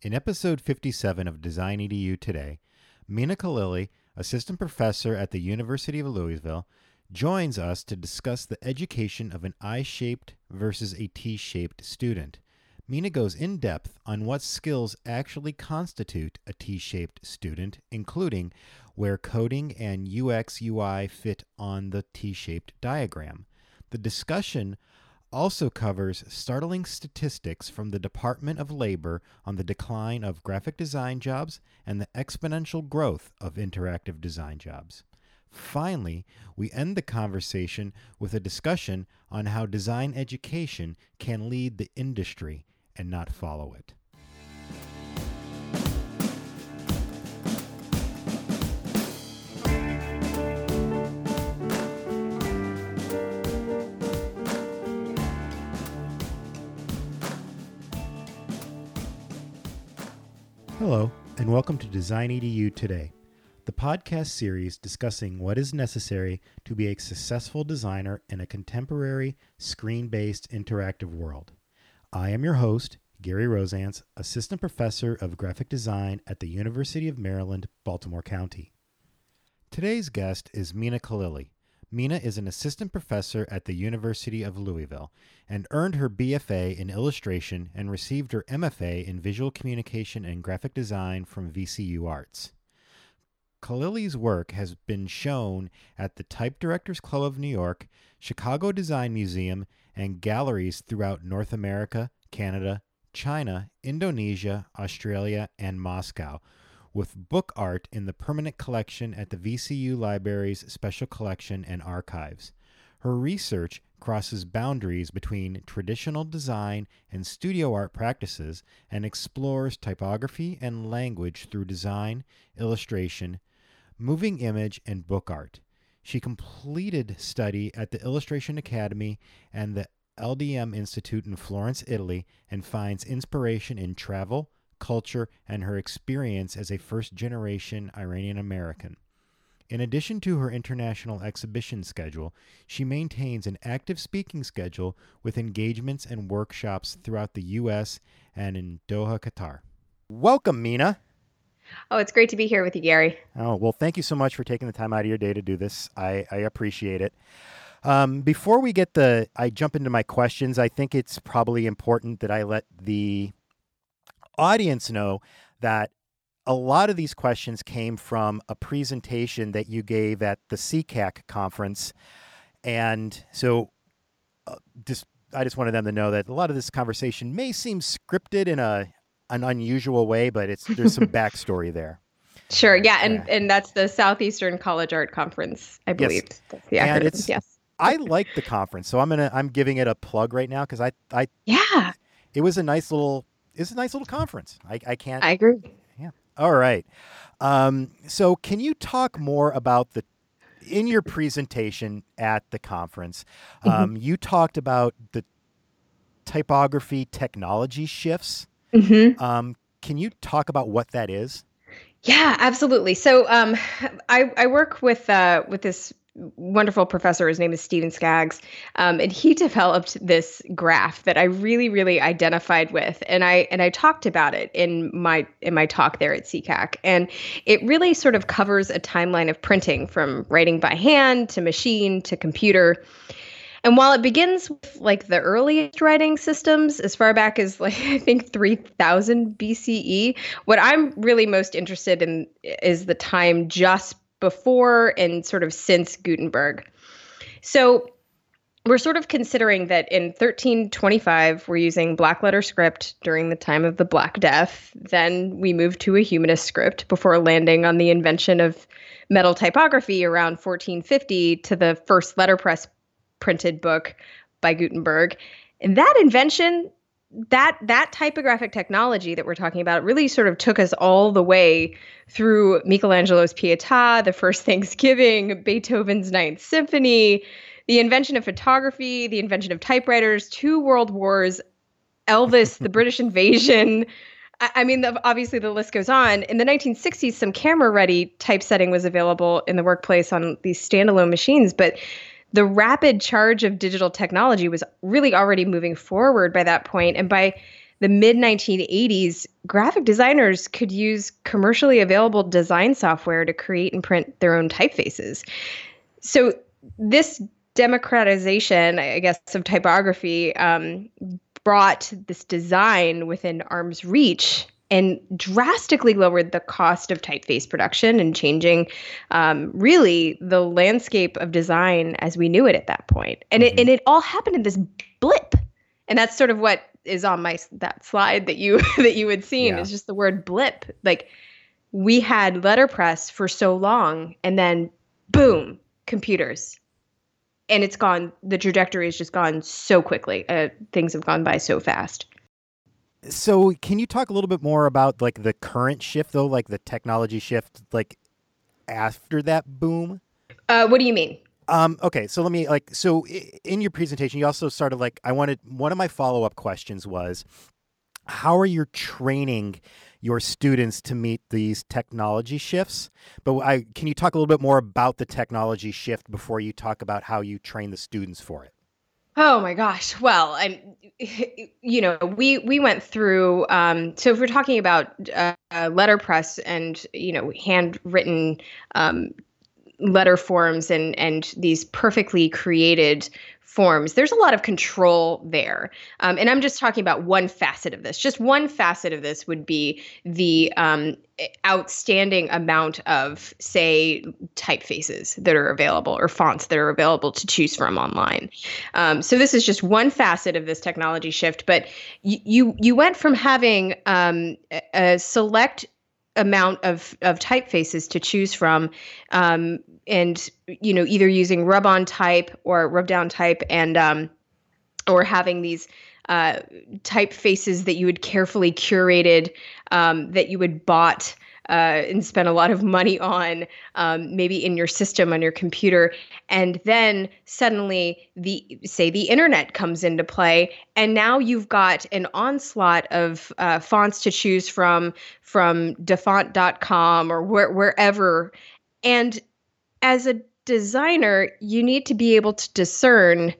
In episode 57 of Design EDU today, Mina Khalili, assistant professor at the University of Louisville, joins us to discuss the education of an I shaped versus a T shaped student. Mina goes in depth on what skills actually constitute a T shaped student, including where coding and UX UI fit on the T shaped diagram. The discussion also covers startling statistics from the Department of Labor on the decline of graphic design jobs and the exponential growth of interactive design jobs. Finally, we end the conversation with a discussion on how design education can lead the industry and not follow it. Hello, and welcome to Design EDU Today, the podcast series discussing what is necessary to be a successful designer in a contemporary, screen based interactive world. I am your host, Gary Rozanc, Assistant Professor of Graphic Design at the University of Maryland, Baltimore County. Today's guest is Mina Khalili. Mina is an assistant professor at the University of Louisville and earned her BFA in illustration and received her MFA in visual communication and graphic design from VCU Arts. Khalili's work has been shown at the Type Directors Club of New York, Chicago Design Museum, and galleries throughout North America, Canada, China, Indonesia, Australia, and Moscow, with book art in the permanent collection at the VCU Library's Special Collection and Archives. Her research crosses boundaries between traditional design and studio art practices and explores typography and language through design, illustration, moving image, and book art. She completed study at the Illustration Academy and the LDM Institute in Florence, Italy, and finds inspiration in travel, culture, and her experience as a first generation Iranian American. In addition to her international exhibition schedule, she maintains an active speaking schedule with engagements and workshops throughout the U.S. and in Doha, Qatar. Welcome, Mina. Oh, it's great to be here with you, Gary. Oh, well, thank you so much for taking the time out of your day to do this. I, I appreciate it. Um, before we get the, I jump into my questions. I think it's probably important that I let the audience know that a lot of these questions came from a presentation that you gave at the SECAC conference. And so uh, just I just wanted them to know that a lot of this conversation may seem scripted in a an unusual way, but it's there's some backstory there. Sure, yeah, and yeah. and that's the Southeastern College Art Conference, I believe. Yes. That's the and it's, yes. I like the conference, so I'm gonna I'm giving it a plug right now because I I yeah, it was a nice little it's a nice little conference. I, I can't. I agree. Yeah. All right. Um, so, can you talk more about the in your presentation at the conference? Mm-hmm. Um, you talked about the typography technology shifts. Mm-hmm. Um, can you talk about what that is? Yeah, absolutely. So um, I, I work with uh, with this wonderful professor. His name is Stephen Skaggs, um, and he developed this graph that I really, really identified with, and I and I talked about it in my in my talk there at SECAC, and it really sort of covers a timeline of printing from writing by hand to machine to computer. And while it begins with like the earliest writing systems, as far back as like I think 3000 BCE, what I'm really most interested in is the time just before and sort of since Gutenberg. So we're sort of considering that in 1325 we're using black letter script during the time of the black death then we move to a humanist script before landing on the invention of metal typography around 1450 to the first letterpress printed book by gutenberg and that invention that that typographic technology that we're talking about really sort of took us all the way through Michelangelo's Pietà, the first Thanksgiving, Beethoven's Ninth Symphony, the invention of photography, the invention of typewriters, two world wars, Elvis, the British invasion. I, I mean, the, obviously the list goes on. In the 1960s, some camera-ready typesetting was available in the workplace on these standalone machines, but the rapid charge of digital technology was really already moving forward by that point and by the mid 1980s, graphic designers could use commercially available design software to create and print their own typefaces. So, this democratization, I guess, of typography um, brought this design within arm's reach and drastically lowered the cost of typeface production and changing um, really the landscape of design as we knew it at that point. And mm-hmm. it and it all happened in this blip. And that's sort of what is on my that slide that you that you had seen yeah. is just the word blip. Like we had letterpress for so long and then boom, computers. And it's gone the trajectory has just gone so quickly. Uh, things have gone by so fast. So, can you talk a little bit more about like the current shift though, like the technology shift like after that boom? Uh, what do you mean? Um, okay, so let me like so in your presentation, you also started like I wanted one of my follow up questions was how are you training your students to meet these technology shifts? But I can you talk a little bit more about the technology shift before you talk about how you train the students for it? Oh my gosh. Well, I'm, you know, we we went through. Um, so if we're talking about uh, letterpress and you know handwritten um, letter forms and and these perfectly created forms, there's a lot of control there. Um, and I'm just talking about one facet of this. Just one facet of this would be the um, outstanding amount of, say, typefaces that are available or fonts that are available to choose from online. Um, so this is just one facet of this technology shift. But you you, went from having um, a select amount of of typefaces to choose from um, and you know either using rub on type or rub down type and um, or having these uh, typefaces that you had carefully curated um, that you had bought uh, and spent a lot of money on, um, maybe in your system on your computer, and then suddenly the say the internet comes into play, and now you've got an onslaught of uh, fonts to choose from from dafont.com or where, wherever, and as a designer, you need to be able to discern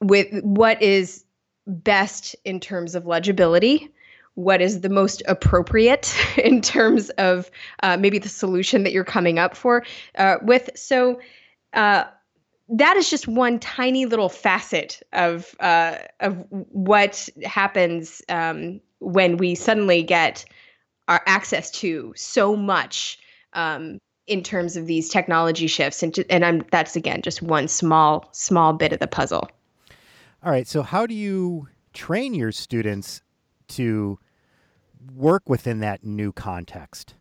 with what is best in terms of legibility what is the most appropriate in terms of uh, maybe the solution that you're coming up for uh, with so uh, that is just one tiny little facet of uh, of what happens um, when we suddenly get our access to so much um, in terms of these technology shifts and and I'm that's again just one small small bit of the puzzle. All right, so how do you train your students to work within that new context?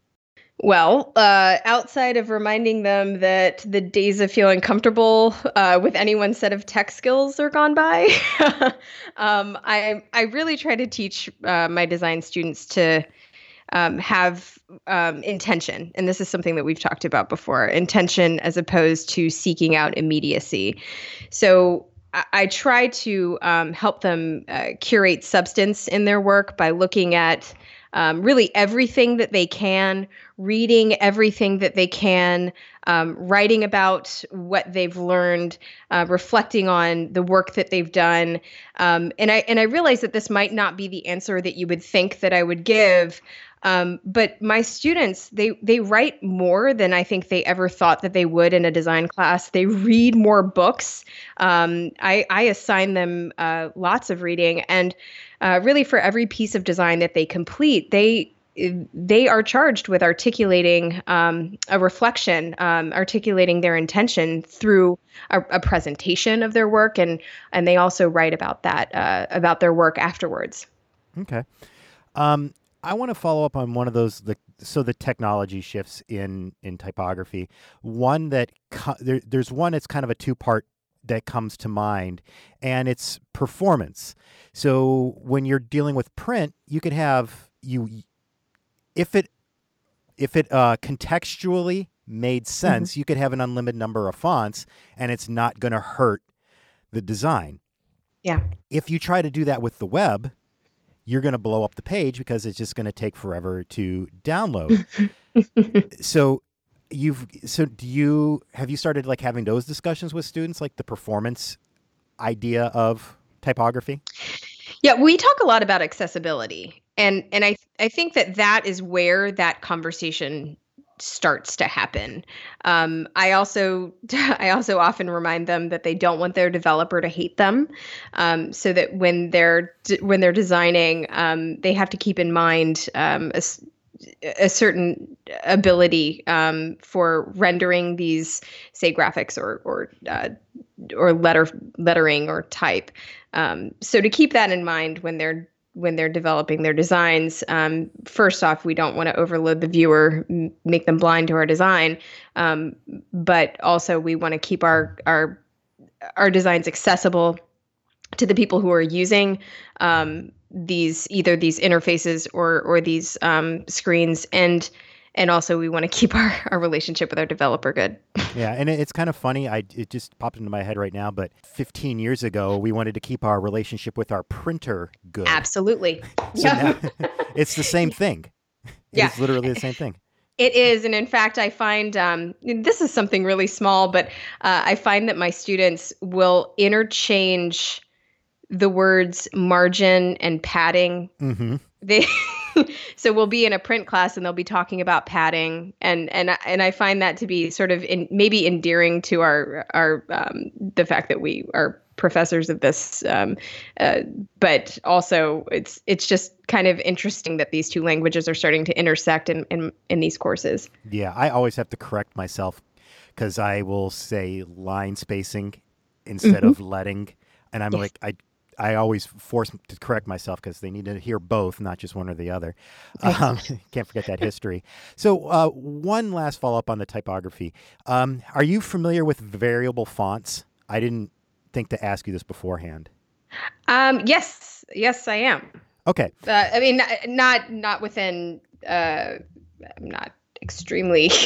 Well, uh, outside of reminding them that the days of feeling comfortable uh, with any one set of tech skills are gone by, um, I I really try to teach uh, my design students to um, have um, intention. And this is something that we've talked about before intention as opposed to seeking out immediacy. So I, try to um, help them uh, curate substance in their work by looking at um, really everything that they can, reading everything that they can, um, writing about what they've learned, uh, reflecting on the work that they've done. Um, and I and I realize that this might not be the answer that you would think that I would give. Um, but my students, they they write more than I think they ever thought that they would in a design class. They read more books. Um, I, I assign them uh, lots of reading, and uh, really for every piece of design that they complete, they they are charged with articulating um, a reflection, um, articulating their intention through a, a, presentation of their work, and and they also write about that uh, about their work afterwards. Okay. Um, I want to follow up on one of those the so the technology shifts in in typography. One that co- there, there's one that's kind of a two part that comes to mind, and it's performance. So when you're dealing with print, you could have you if it if it uh, contextually made mm-hmm. sense, mm-hmm. you could have an unlimited number of fonts, and it's not going to hurt the design. Yeah. If you try to do that with the web, you're going to blow up the page because it's just going to take forever to download. so you've so do you have you started like having those discussions with students like the performance idea of typography? Yeah, we talk a lot about accessibility, and and I I think that that is where that conversation starts to happen. Um, I also I also often remind them that they don't want their developer to hate them, um, so that when they're when they're designing, um, they have to keep in mind um, a, a, certain ability um, for rendering these, say, graphics or or uh, or letter lettering or type. Um, so to keep that in mind when they're when they're developing their designs. Um, first off, we don't want to overload the viewer, make them blind to our design, um, but also we want to keep our our our designs accessible to the people who are using um, these either these interfaces or or these um, screens and and also we want to keep our, our relationship with our developer good. yeah, and it's kind of funny. I it just popped into my head right now, but 15 years ago, we wanted to keep our relationship with our printer good. Absolutely. So yeah. Now, it's the same thing. yeah. It's literally the same thing. It is, and in fact, I find um, this is something really small, but uh, I find that my students will interchange the words margin and padding. Mm-hmm. They so we'll be in a print class and they'll be talking about padding and and and I find that to be sort of in, maybe endearing to our our um, the fact that we are professors of this um, uh, but also it's it's just kind of interesting that these two languages are starting to intersect in in, in these courses yeah i always have to correct myself because i will say line spacing instead mm-hmm. of leading and i'm yes. like i I always force to correct myself because they need to hear both, not just one or the other. Um, can't forget that history. So, uh, one last follow up on the typography. Um, are you familiar with variable fonts? I didn't think to ask you this beforehand. Um, yes, yes, I am. Okay. Uh, I mean, not not within. Uh, not extremely.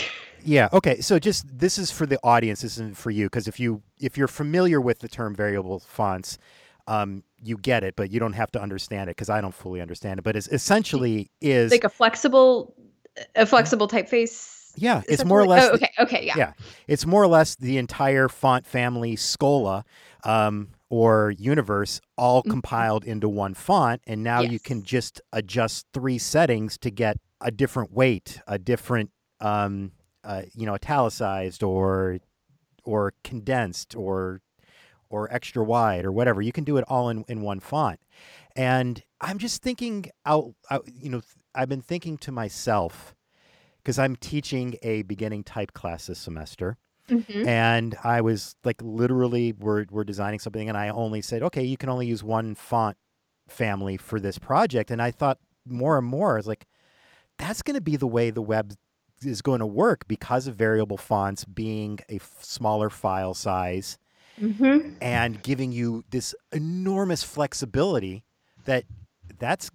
Yeah. Okay. So just this is for the audience. This isn't for you because if you if you're familiar with the term variable fonts, um, you get it, but you don't have to understand it because I don't fully understand it. But it essentially is like a flexible, a flexible typeface. Yeah, it's more or less. Oh, okay, okay, yeah. Yeah, it's more or less the entire font family Schola um, or Univers all mm-hmm. compiled into one font, and now yes. you can just adjust three settings to get a different weight, a different, um, uh, you know, italicized or or condensed or or extra wide or whatever. You can do it all in, in one font. And I'm just thinking out, out you know, I've been thinking to myself, because I'm teaching a beginning type class this semester. Mm-hmm. And I was like, literally, we're, we're designing something, and I only said, okay, you can only use one font family for this project. And I thought more and more, I was like, that's going to be the way the web is going to work because of variable fonts being a f- smaller file size mm-hmm. and giving you this enormous flexibility that that's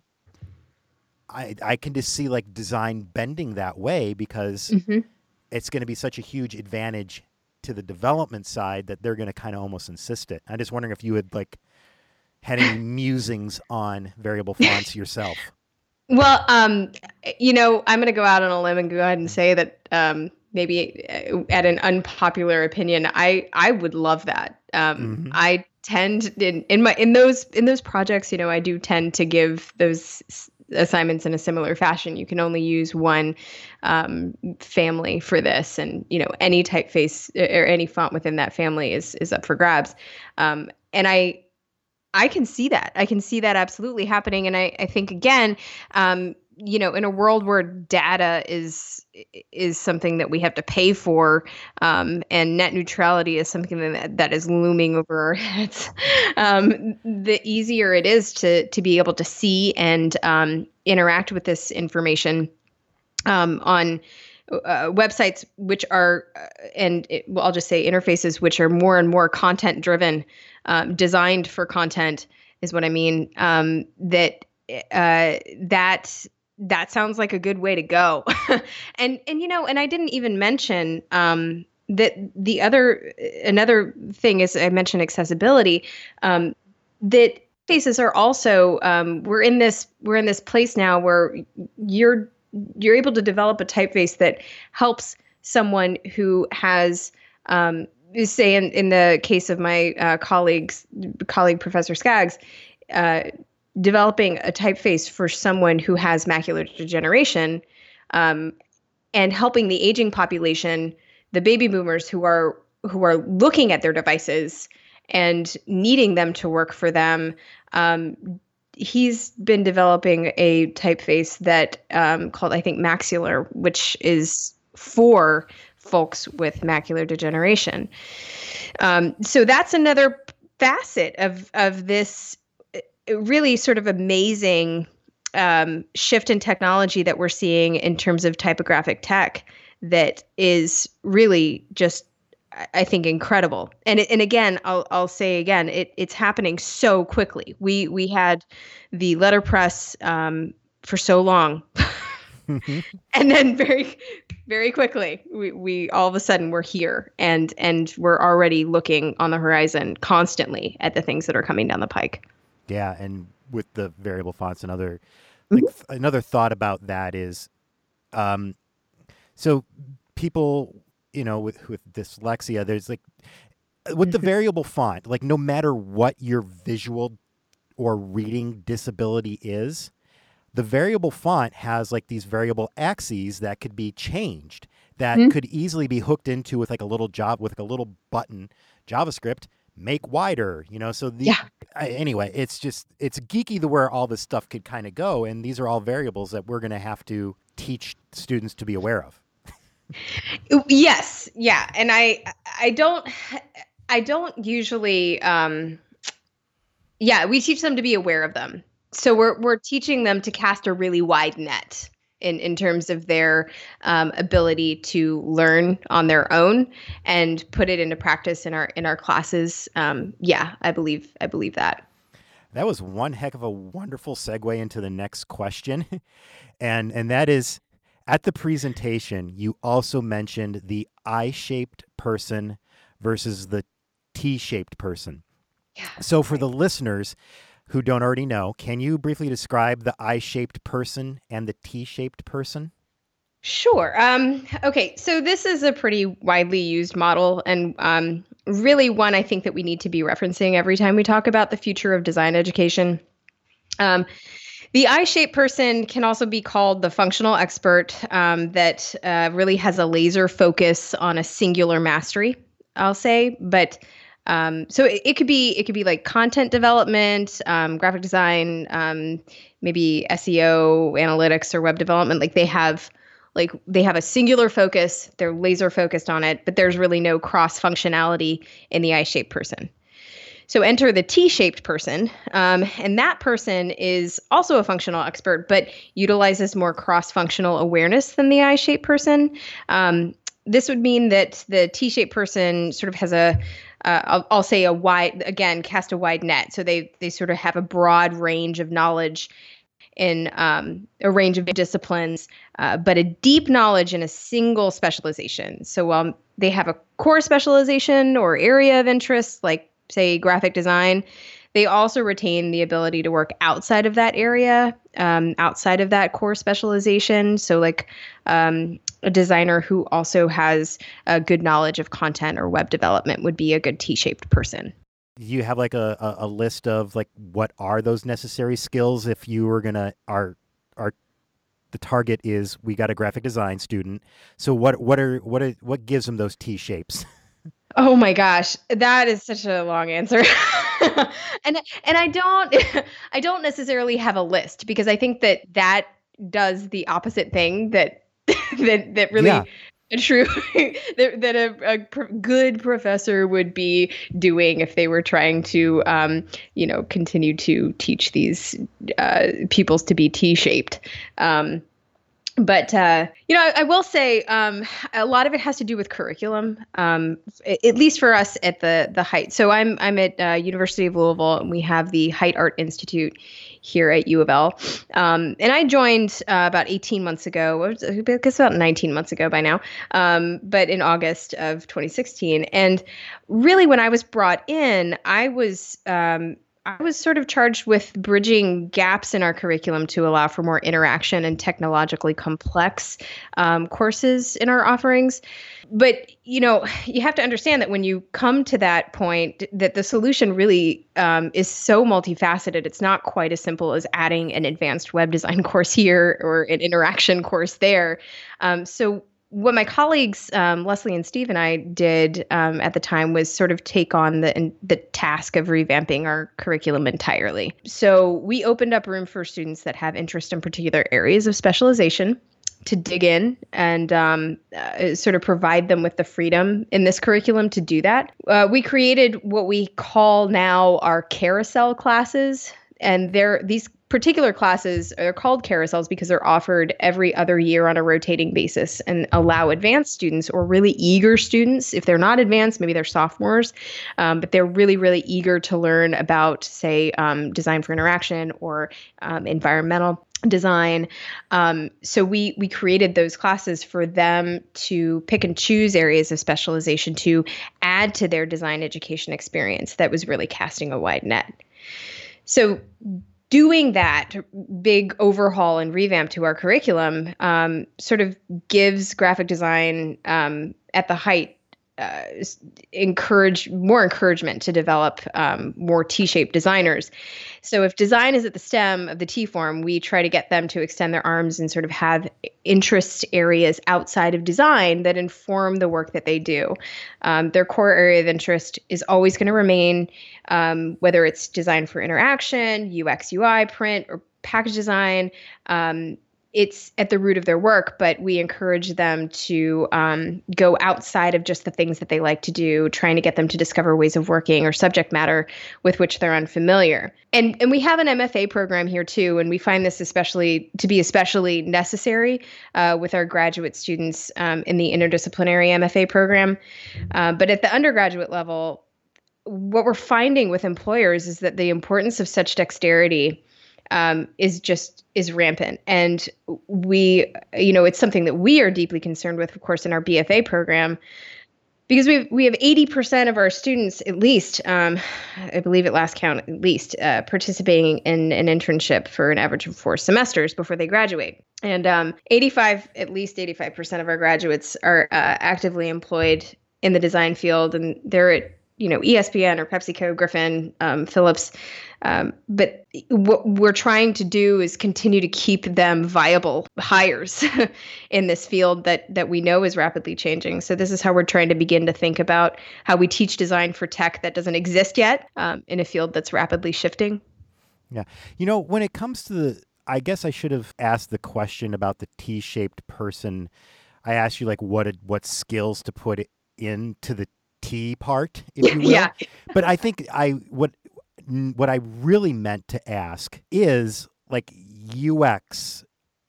I, I can just see like design bending that way because mm-hmm. it's going to be such a huge advantage to the development side that they're going to kind of almost insist it. I'm just wondering if you had like had any musings on variable fonts yourself. Well, um, you know, I'm going to go out on a limb and go ahead and say that um, maybe uh, at an unpopular opinion, I I would love that. Um, mm-hmm. I tend in in my in those in those projects, you know, I do tend to give those assignments in a similar fashion. You can only use one um, family for this, and you know, any typeface or any font within that family is is up for grabs. Um, and I I can see that. I can see that absolutely happening. And I, I think again, um, you know, in a world where data is is something that we have to pay for, um, and net neutrality is something that that is looming over our heads, um, the easier it is to to be able to see and um, interact with this information um, on. Uh, websites which are uh, and it, well, I'll just say interfaces which are more and more content driven, um, designed for content is what I mean. Um, that uh, that that sounds like a good way to go. and and you know, and I didn't even mention um, that the other another thing is I mentioned accessibility. Um, that faces are also um, we're in this we're in this place now where you're you're able to develop a typeface that helps someone who has um, say in, in the case of my uh, colleagues colleague professor skaggs uh, developing a typeface for someone who has macular degeneration um, and helping the aging population, the baby boomers who are who are looking at their devices and needing them to work for them. Um, he's been developing a typeface that um, called I think Maxular, which is for folks with macular degeneration. Um, so that's another facet of of this really sort of amazing um, shift in technology that we're seeing in terms of typographic tech that is really just I think incredible. And and again, I'll I'll say again, it it's happening so quickly. We we had the letterpress um, for so long, mm-hmm. and then very very quickly we we all of a sudden we're here and and we're already looking on the horizon constantly at the things that are coming down the pike. Yeah, and with the variable fonts, another like, mm-hmm. another thought about that is, um, so people, you know, with with dyslexia, there's like with the mm-hmm. variable font, like no matter what your visual or reading disability is, the variable font has like these variable axes that could be changed that mm-hmm. could easily be hooked into with like a little job with like a little button JavaScript make wider, you know. So the yeah. I, anyway, it's just it's geeky the where all this stuff could kind of go, and these are all variables that we're going to have to teach students to be aware of. yes, yeah, and I I don't I don't usually um yeah we teach them to be aware of them. So we're we're teaching them to cast a really wide net in, in terms of their um, ability to learn on their own and put it into practice in our in our classes. Um, yeah, I believe I believe that. That was one heck of a wonderful segue into the next question, and and that is at the presentation you also mentioned the I-shaped person versus the T-shaped person. Yeah. So for the listeners, who don't already know, can you briefly describe the I shaped person and the T shaped person? Sure. Um, okay, so this is a pretty widely used model, and um, really one I think that we need to be referencing every time we talk about the future of design education. Um, the I shaped person can also be called the functional expert um, that uh, really has a laser focus on a singular mastery, I'll say, but um, so it, it, could be it could be like content development, um, graphic design, um, maybe SEO, analytics, or web development. Like they have like they have a singular focus. They're laser focused on it, but there's really no cross functionality in the I-shaped person. So enter the T-shaped person, um, and that person is also a functional expert, but utilizes more cross-functional awareness than the I-shaped person. Um, this would mean that the T-shaped person sort of has a uh, I'll, I'll, say a wide again cast a wide net. So they they sort of have a broad range of knowledge in um, a range of disciplines uh, but a deep knowledge in a single specialization. So um, they have a core specialization or area of interest like say graphic design they also retain the ability to work outside of that area, um, outside of that core specialization. So, like um, a designer who also has a good knowledge of content or web development would be a good T-shaped person. You have like a, a, a list of like what are those necessary skills if you were gonna are are the target is we got a graphic design student. So what what are what are what gives them those T shapes? Oh my gosh, that is such a long answer. and and I don't I don't necessarily have a list because I think that that does the opposite thing that that that really yeah. true that, that a, a pr- good professor would be doing if they were trying to um, you know continue to teach these uh, pupils to be T-shaped. Um, but uh, you know, I, I will say um, a lot of it has to do with curriculum, um, at least for us at the the Hite. So I'm I'm at uh, University of Louisville, and we have the Hite Art Institute here at U of L. Um, and I joined uh, about 18 months ago, I guess about 19 months ago by now, um, but in August of 2016. And really, when I was brought in, I was um, I was sort of charged with bridging gaps in our curriculum to allow for more interaction and technologically complex um, courses in our offerings. But you know, you have to understand that when you come to that point, that the solution really um, is so multifaceted. It's not quite as simple as adding an advanced web design course here or an interaction course there. Um, so what my colleagues um, Leslie and Steve and I did um, at the time was sort of take on the the task of revamping our curriculum entirely. So we opened up room for students that have interest in particular areas of specialization to dig in and um, uh, sort of provide them with the freedom in this curriculum to do that. Uh, we created what we call now our carousel classes, and they're these particular classes are called carousels because they're offered every other year on a rotating basis and allow advanced students or really eager students if they're not advanced maybe they're sophomores um, but they're really really eager to learn about say um, design for interaction or um, environmental design. Um, so we we created those classes for them to pick and choose areas of specialization to add to their design education experience that was really casting a wide net. So doing that big overhaul and revamp to our curriculum um, sort of gives graphic design um, at the Hite uh, encourage more encouragement to develop um, more T-shaped designers. So if design is at the stem of the T form, we try to get them to extend their arms and sort of have interest areas outside of design that inform the work that they do. Um, their core area of interest is always going to remain, um, whether it's design for interaction, UX, UI, print, or package design. Um, it's at the root of their work, but we encourage them to um, go outside of just the things that they like to do, trying to get them to discover ways of working or subject matter with which they're unfamiliar. And and we have an MFA program here too, and we find this especially to be especially necessary uh, with our graduate students um, in the interdisciplinary MFA program. Uh, but at the undergraduate level, what we're finding with employers is that the importance of such dexterity um, is just is rampant. And we you know it's something that we are deeply concerned with of course in our bfa program because we have, we have 80% of our students at least um, i believe at last count at least uh, participating in an internship for an average of four semesters before they graduate. And um, 85 at least 85% of our graduates are uh, actively employed in the design field and they're at you know espn or pepsico griffin um, philips um, but what we're trying to do is continue to keep them viable hires in this field that that we know is rapidly changing. So this is how we're trying to begin to think about how we teach design for tech that doesn't exist yet um, in a field that's rapidly shifting. Yeah, you know, when it comes to the, I guess I should have asked the question about the T-shaped person. I asked you like what what skills to put into the T part, if you will. yeah. But I think I what what I really meant to ask is like UX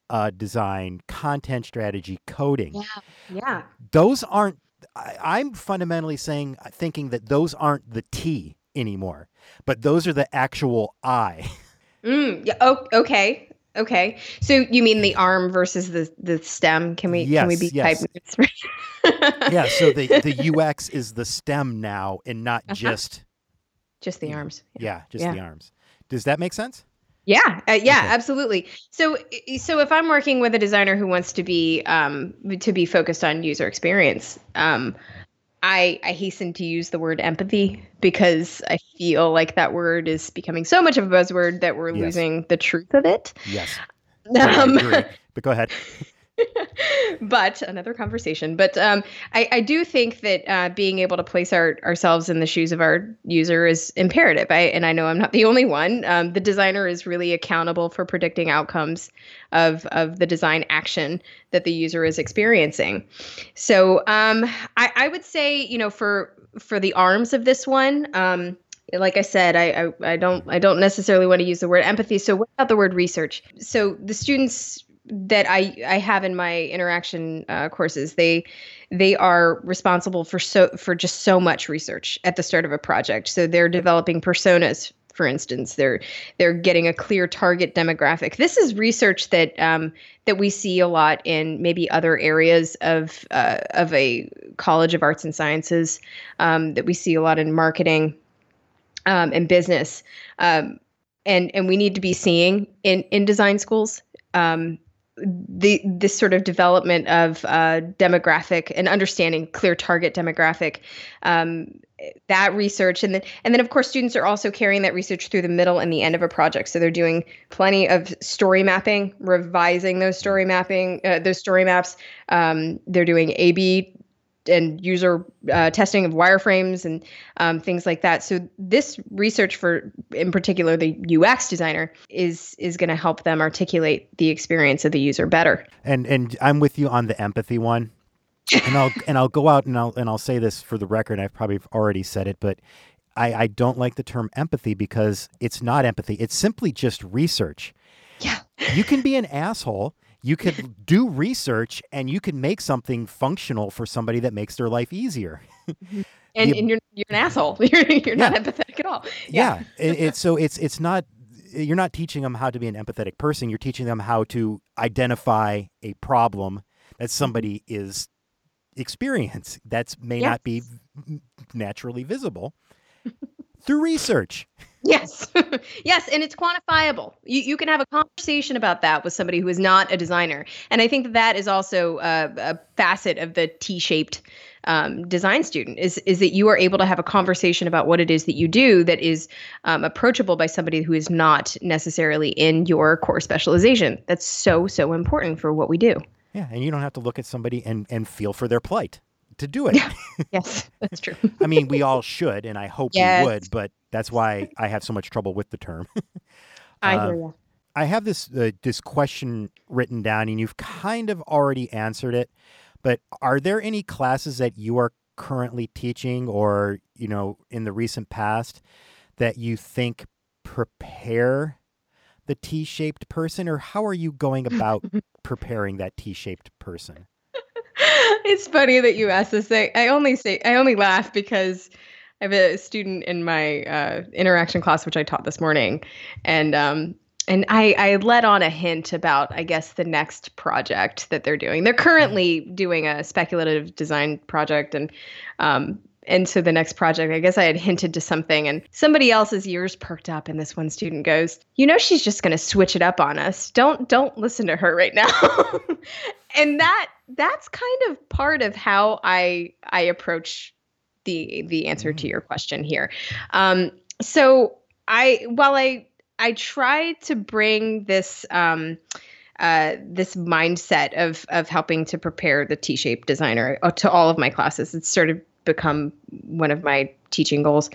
uh, design, content strategy, coding. Yeah. Yeah. Those aren't. I, am fundamentally saying, thinking that those aren't the T anymore, but those are the actual I. Mm, yeah. Oh, okay. Okay. So you mean the arm versus the the stem? Can we yes, can we be yes. type yeah. So the the UX is the stem now, and not uh-huh. just just the arms. Yeah, yeah just yeah. the arms. Does that make sense? Yeah, uh, yeah, okay. absolutely. So, so if I'm working with a designer who wants to be um, to be focused on user experience, um, I I hasten to use the word empathy because I feel like that word is becoming so much of a buzzword that we're yes. losing the truth of it. Yes. Um, but go ahead. but another conversation. But um, I, I, do think that uh, being able to place our, ourselves in the shoes of our user is imperative. I, and I know I'm not the only one. Um, the designer is really accountable for predicting outcomes of, of the design action that the user is experiencing. So um, I, I, would say, you know, for for the arms of this one, um, like I said, I, I, I don't I don't necessarily want to use the word empathy. So what about the word research? So the students that I I have in my interaction uh, courses. They they are responsible for so for just so much research at the start of a project. So they're developing personas, for instance. They're they're getting a clear target demographic. This is research that um, that we see a lot in maybe other areas of uh, of a college of arts and sciences. Um, that we see a lot in marketing um, and business. Um, and and we need to be seeing in in design schools um, the this sort of development of uh, demographic and understanding clear target demographic um, that research. And then and then of course students are also carrying that research through the middle and the end of a project. So they're doing plenty of story mapping revising those story mapping uh, those story maps. Um, they're doing a b and user uh, testing of wireframes and um, things like that. So this research for, in particular, the UX designer is is going to help them articulate the experience of the user better. And and I'm with you on the empathy one. and I'll and I'll go out and I'll and I'll say this for the record. I've probably already said it, but I, I don't like the term empathy because it's not empathy. It's simply just research. Yeah. you can be an asshole you could do research and you can make something functional for somebody that makes their life easier. And, the, and you're you're an asshole. You're, you're yeah. not empathetic at all. Yeah, yeah. it, it, so it's it's not you're not teaching them how to be an empathetic person. You're teaching them how to identify a problem that somebody is experience that may yes. not be naturally visible through research. Yes. yes. And it's quantifiable. You, you can have a conversation about that with somebody who is not a designer. And I think that that is also a, a facet of the T shaped um, design student is, is that you are able to have a conversation about what it is that you do that is um, approachable by somebody who is not necessarily in your core specialization. That's so, so important for what we do. Yeah. And you don't have to look at somebody and, and feel for their plight to do it. Yes, that's true. I mean, we all should, and I hope yes. we would, but that's why I have so much trouble with the term. I uh, hear you. I have this uh, this question written down, and you've kind of already answered it. But are there any classes that you are currently teaching, or you know, in the recent past, that you think prepare the T-shaped person, or how are you going about preparing that T-shaped person? It's funny that you asked this thing. I only say I only laugh because I have a student in my uh, interaction class, which I taught this morning, and um, and I, I let on a hint about I guess the next project that they're doing. They're currently doing a speculative design project, and um, and so the next project, I guess I had hinted to something, and somebody else's ears perked up, and this one student goes, "You know, she's just going to switch it up on us. Don't don't listen to her right now." and that that's kind of part of how I I approach the the answer to mm. your question here. Um, so I while I I try to bring this um, uh, this mindset of of helping to prepare the T-shaped designer uh, to all of my classes. It's sort of become one of my teaching goals.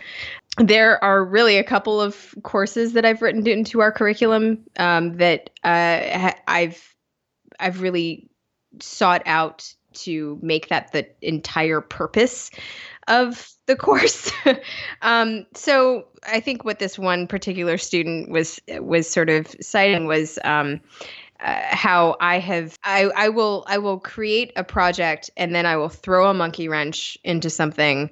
There are really a couple of courses that I've written into our curriculum um, that uh, I've I've really sought out to make that the entire purpose of the course. um, so I think what this one particular student was was sort of citing was um, uh, how I have I, I will I will create a project and then I will throw a monkey wrench into something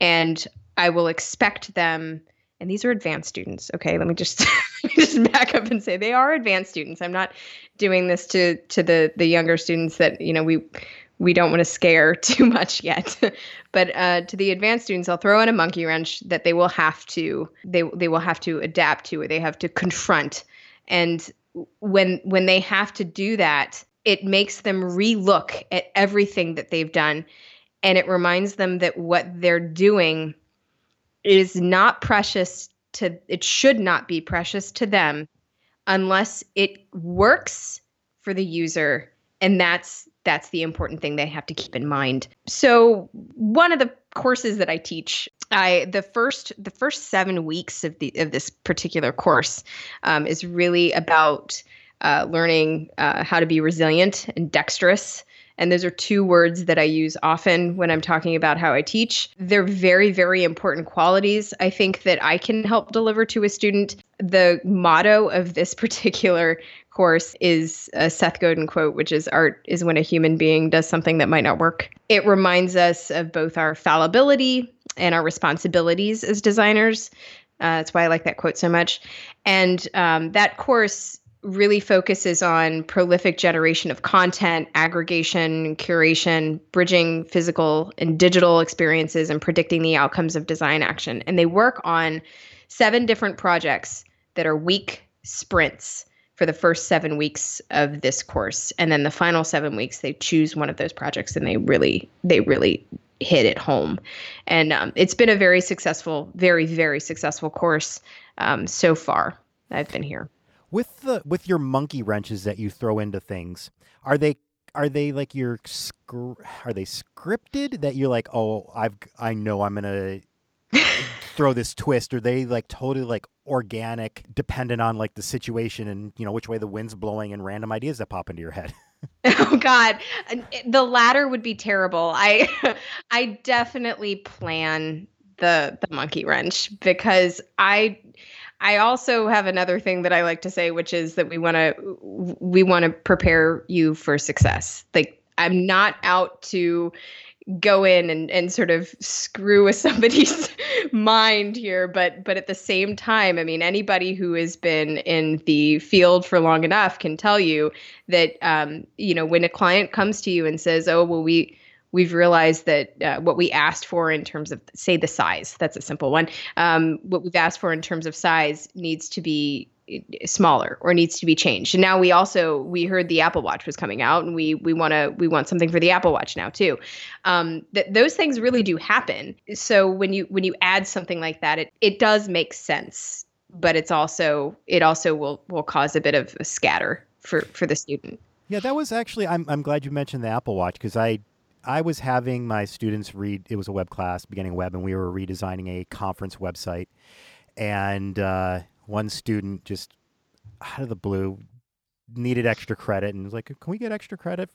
and I will expect them and these are advanced students okay? Let me just just back up and say they are advanced students. I'm not doing this to to the the younger students that you know we we don't want to scare too much yet. But uh, to the advanced students i'll throw in a monkey wrench that they will have to they they will have to adapt to or they have to confront. And when when they have to do that it makes them relook at everything that they've done. And it reminds them that what they're doing is not precious to it should not be precious to them unless it works for the user. And that's that's the important thing they have to keep in mind. So one of the courses that i teach i the first the first seven weeks of the of this particular course um, is really about uh, learning uh, how to be resilient and dexterous and those are two words that I use often when I'm talking about how I teach. They're very, very important qualities I think that I can help deliver to a student. The motto of this particular course is a Seth Godin quote, which is art is when a human being does something that might not work. It reminds us of both our fallibility and our responsibilities as designers. Uh, that's why I like that quote so much. And um, that course really focuses on prolific generation of content, aggregation, curation, bridging physical and digital experiences, and predicting the outcomes of design action. And they work on seven different projects that are week sprints for the first seven weeks of this course. And then the final seven weeks they choose one of those projects and they really they really hit it home. And um, it's been a very successful very very successful course um, so far i've been here with the with your monkey wrenches that you throw into things are they are they like your are they scripted that you're like oh i've i know i'm gonna throw this twist are they like totally like organic dependent on like the situation and you know which way the wind's blowing and random ideas that pop into your head? Oh god. The latter would be terrible. I i definitely plan the the monkey wrench because i I also have another thing that I like to say, which is that we want to we want to prepare you for success. Like I'm not out to go in and, and sort of screw with somebody's mind here but but at the same time i mean anybody who has been in the field for long enough can tell you that um, you know when a client comes to you and says oh well we we've realized that uh, what we asked for in terms of say the size that's a simple one um, what we've asked for in terms of size needs to be smaller or needs to be changed. And now we also we heard the Apple Watch was coming out, and we we want to we want something for the Apple Watch now too. Um, that those things really do happen. So when you when you add something like that, it it does make sense, but it's also it also will will cause a bit of a scatter for for the student. Yeah, that was actually I'm I'm glad you mentioned the Apple Watch because I I was having my students read. It was a web class, beginning web, and we were redesigning a conference website. And uh, one student just out of the blue needed extra credit and was like, "Can we get extra credit?"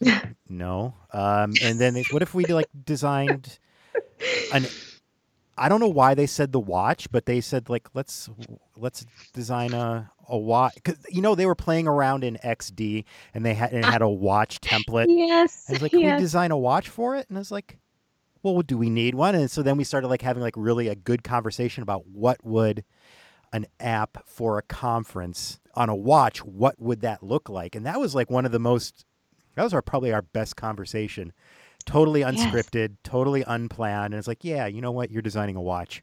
no. Um, and then they, what if we like designed an I don't know why they said the watch, but they said like let's let's design a a watch because you know they were playing around in XD and they had and had a watch template. Yes. And was like, yes. can we design a watch for it? And I was like, well, do we need one? And so then we started like having like really a good conversation about what would an app for a conference on a watch, what would that look like? And that was like one of the most, that was our probably our best conversation. Totally unscripted, yes. totally unplanned. And it's like, yeah, you know what? You're designing a watch.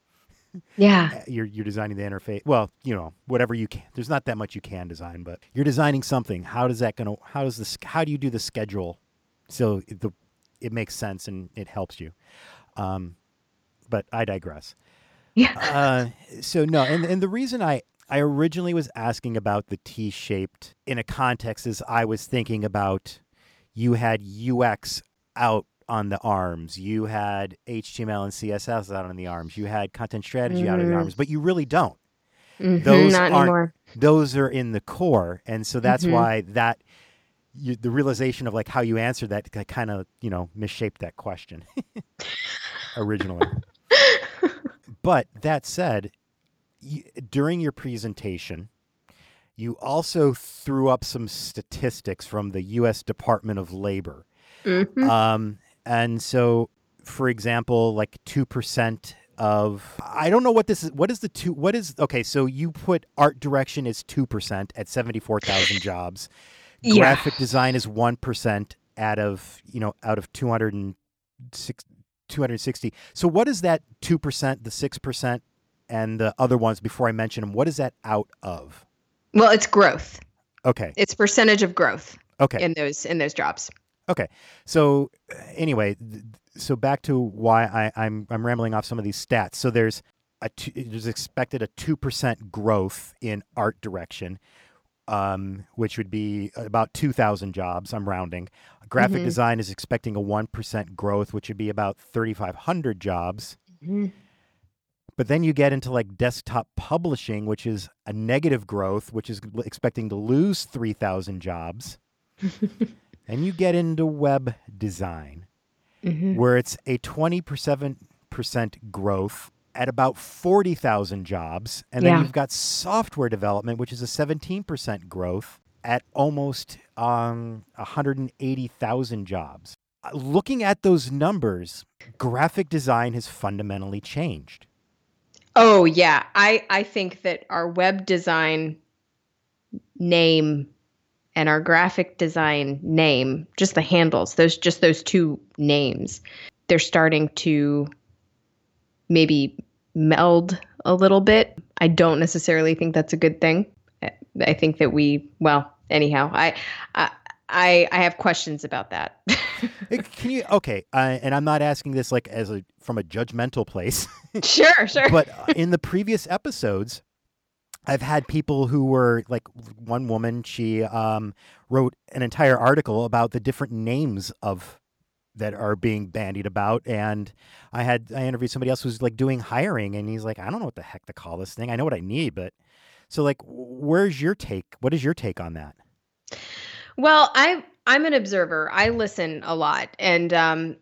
Yeah. Uh, you're, you're designing the interface. Well, you know, whatever you can. There's not that much you can design, but you're designing something. How does that going to, how does this, how do you do the schedule? So the, it makes sense and it helps you. Um, but I digress. Yeah. Uh, so no, and and the reason I I originally was asking about the T-shaped in a context is I was thinking about you had UX out on the arms, you had HTML and CSS out on the arms, you had content strategy mm-hmm. out on the arms, but you really don't. Mm-hmm, those aren't, anymore. Those are in the core, and so that's mm-hmm. why that you, the realization of like how you answered that kind of you know misshaped that question originally. But that said, you, during your presentation, you also threw up some statistics from the U.S. Department of Labor. Mm-hmm. Um, and so, for example, like 2% of I don't know what this is. What is the two? What is okay? So you put art direction is two percent at seventy four thousand jobs. Yeah. Graphic design is one percent out of you know out of two hundred and six 260. So what is that 2%, the 6%, and the other ones before I mention them? What is that out of? Well, it's growth. Okay. It's percentage of growth. Okay. In those in those jobs. Okay. So anyway, so back to why I, I'm I'm rambling off some of these stats. So there's a two, there's expected a two percent growth in art direction, um, which would be about 2,000 jobs. I'm rounding. Graphic mm-hmm. design is expecting a 1% growth, which would be about 3,500 jobs. Mm-hmm. But then you get into like desktop publishing, which is a negative growth, which is expecting to lose 3,000 jobs. and you get into web design, mm-hmm. where it's a 20% growth at about 40,000 jobs. And then yeah. you've got software development, which is a 17% growth at almost um, 180,000 jobs. Looking at those numbers, graphic design has fundamentally changed. Oh yeah, I I think that our web design name and our graphic design name, just the handles, those just those two names, they're starting to maybe meld a little bit. I don't necessarily think that's a good thing. I think that we, well, anyhow, I, I, I, I have questions about that. Can you okay? Uh, and I'm not asking this like as a from a judgmental place. sure, sure. but uh, in the previous episodes, I've had people who were like one woman. She um, wrote an entire article about the different names of that are being bandied about, and I had I interviewed somebody else who's like doing hiring, and he's like, I don't know what the heck to call this thing. I know what I need, but so like, where's your take? What is your take on that? Well, I I'm an observer. I listen a lot, and um,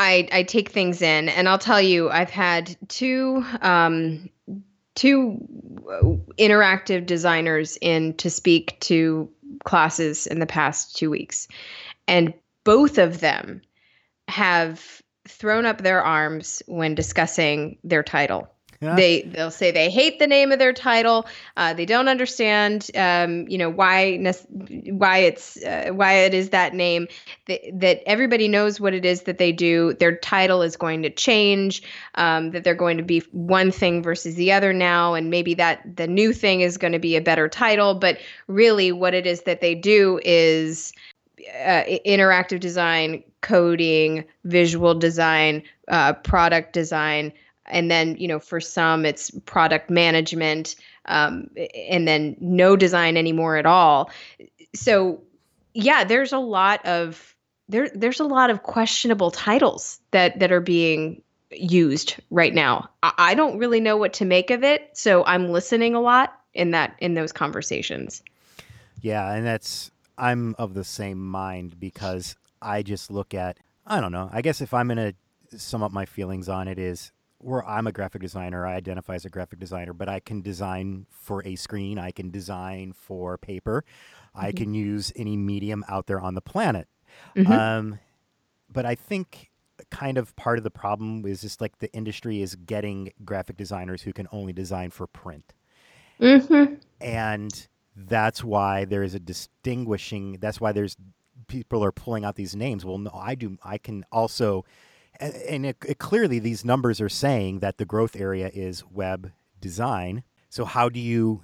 I I take things in, and I'll tell you, I've had two um, two uh, interactive designers in to speak to classes in the past two weeks, and both of them have thrown up their arms when discussing their title They they'll say they hate the name of their title. Uh, they don't understand, um, you know, why why it's uh, why it is that name. That, that everybody knows what it is that they do. Their title is going to change. Um, that they're going to be one thing versus the other now, and maybe that the new thing is going to be a better title. But really, what it is that they do is uh, interactive design, coding, visual design, uh, product design, and then you know for some it's product management um, and then no design anymore at all. So yeah there's a lot of there there's a lot of questionable titles that that are being used right now. I, I don't really know what to make of it so i'm listening a lot in that in those conversations. Yeah and that's i'm of the same mind because i just look at i don't know i guess if i'm going to sum up my feelings on it is where I'm a graphic designer, I identify as a graphic designer, but I can design for a screen, I can design for paper, mm-hmm. I can use any medium out there on the planet. Mm-hmm. Um, but I think kind of part of the problem is just like the industry is getting graphic designers who can only design for print. Mm-hmm. And that's why there is a distinguishing, that's why there's people are pulling out these names. Well, no, I do, I can also and it, it clearly these numbers are saying that the growth area is web design. So how do you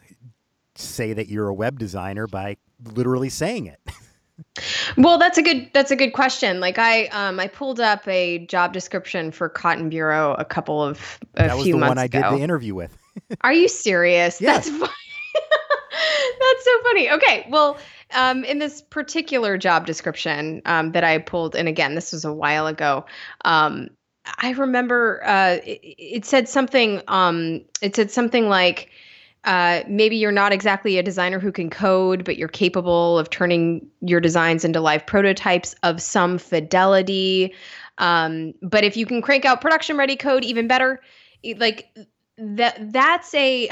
say that you're a web designer by literally saying it? well, that's a good that's a good question. Like I um I pulled up a job description for Cotton Bureau a couple of a that few was the one I did the interview with. Are you serious? Yes. That's That's so funny. Okay, well, um, in this particular job description um, that I pulled, and again, this was a while ago. Um, I remember uh, it, it, said something. Um, it said something like, uh, maybe you're not exactly a designer who can code, but you're capable of turning your designs into live prototypes of some fidelity. Um, but if you can crank out production ready code, even better. Like that. That's a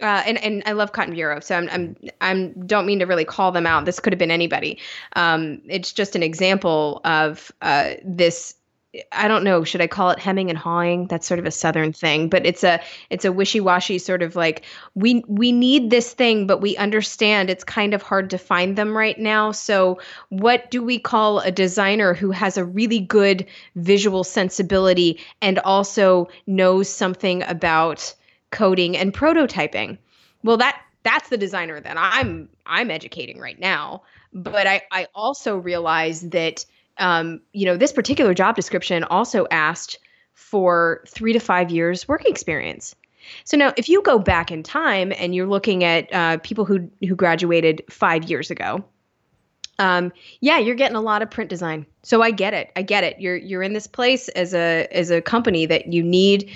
uh, and and I love Cotton Bureau, so I'm I'm I'm don't mean to really call them out. This could have been anybody. Um, it's just an example of uh, this. I don't know. Should I call it hemming and hawing? That's sort of a southern thing, but it's a it's a wishy washy sort of like we we need this thing, but we understand it's kind of hard to find them right now. So what do we call a designer who has a really good visual sensibility and also knows something about coding and prototyping. Well, that that's the designer that I'm I'm educating right now. But I I also realized that um, you know this particular job description also asked for three to five years work experience. So now, if you go back in time and you're looking at uh, people who who graduated five years ago, um, yeah, you're getting a lot of print design. So I get it. I get it. You're you're in this place as a as a company that you need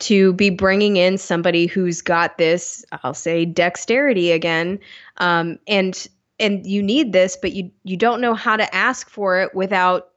to be bringing in somebody who's got this, I'll say, dexterity again, um, and and you need this, but you you don't know how to ask for it without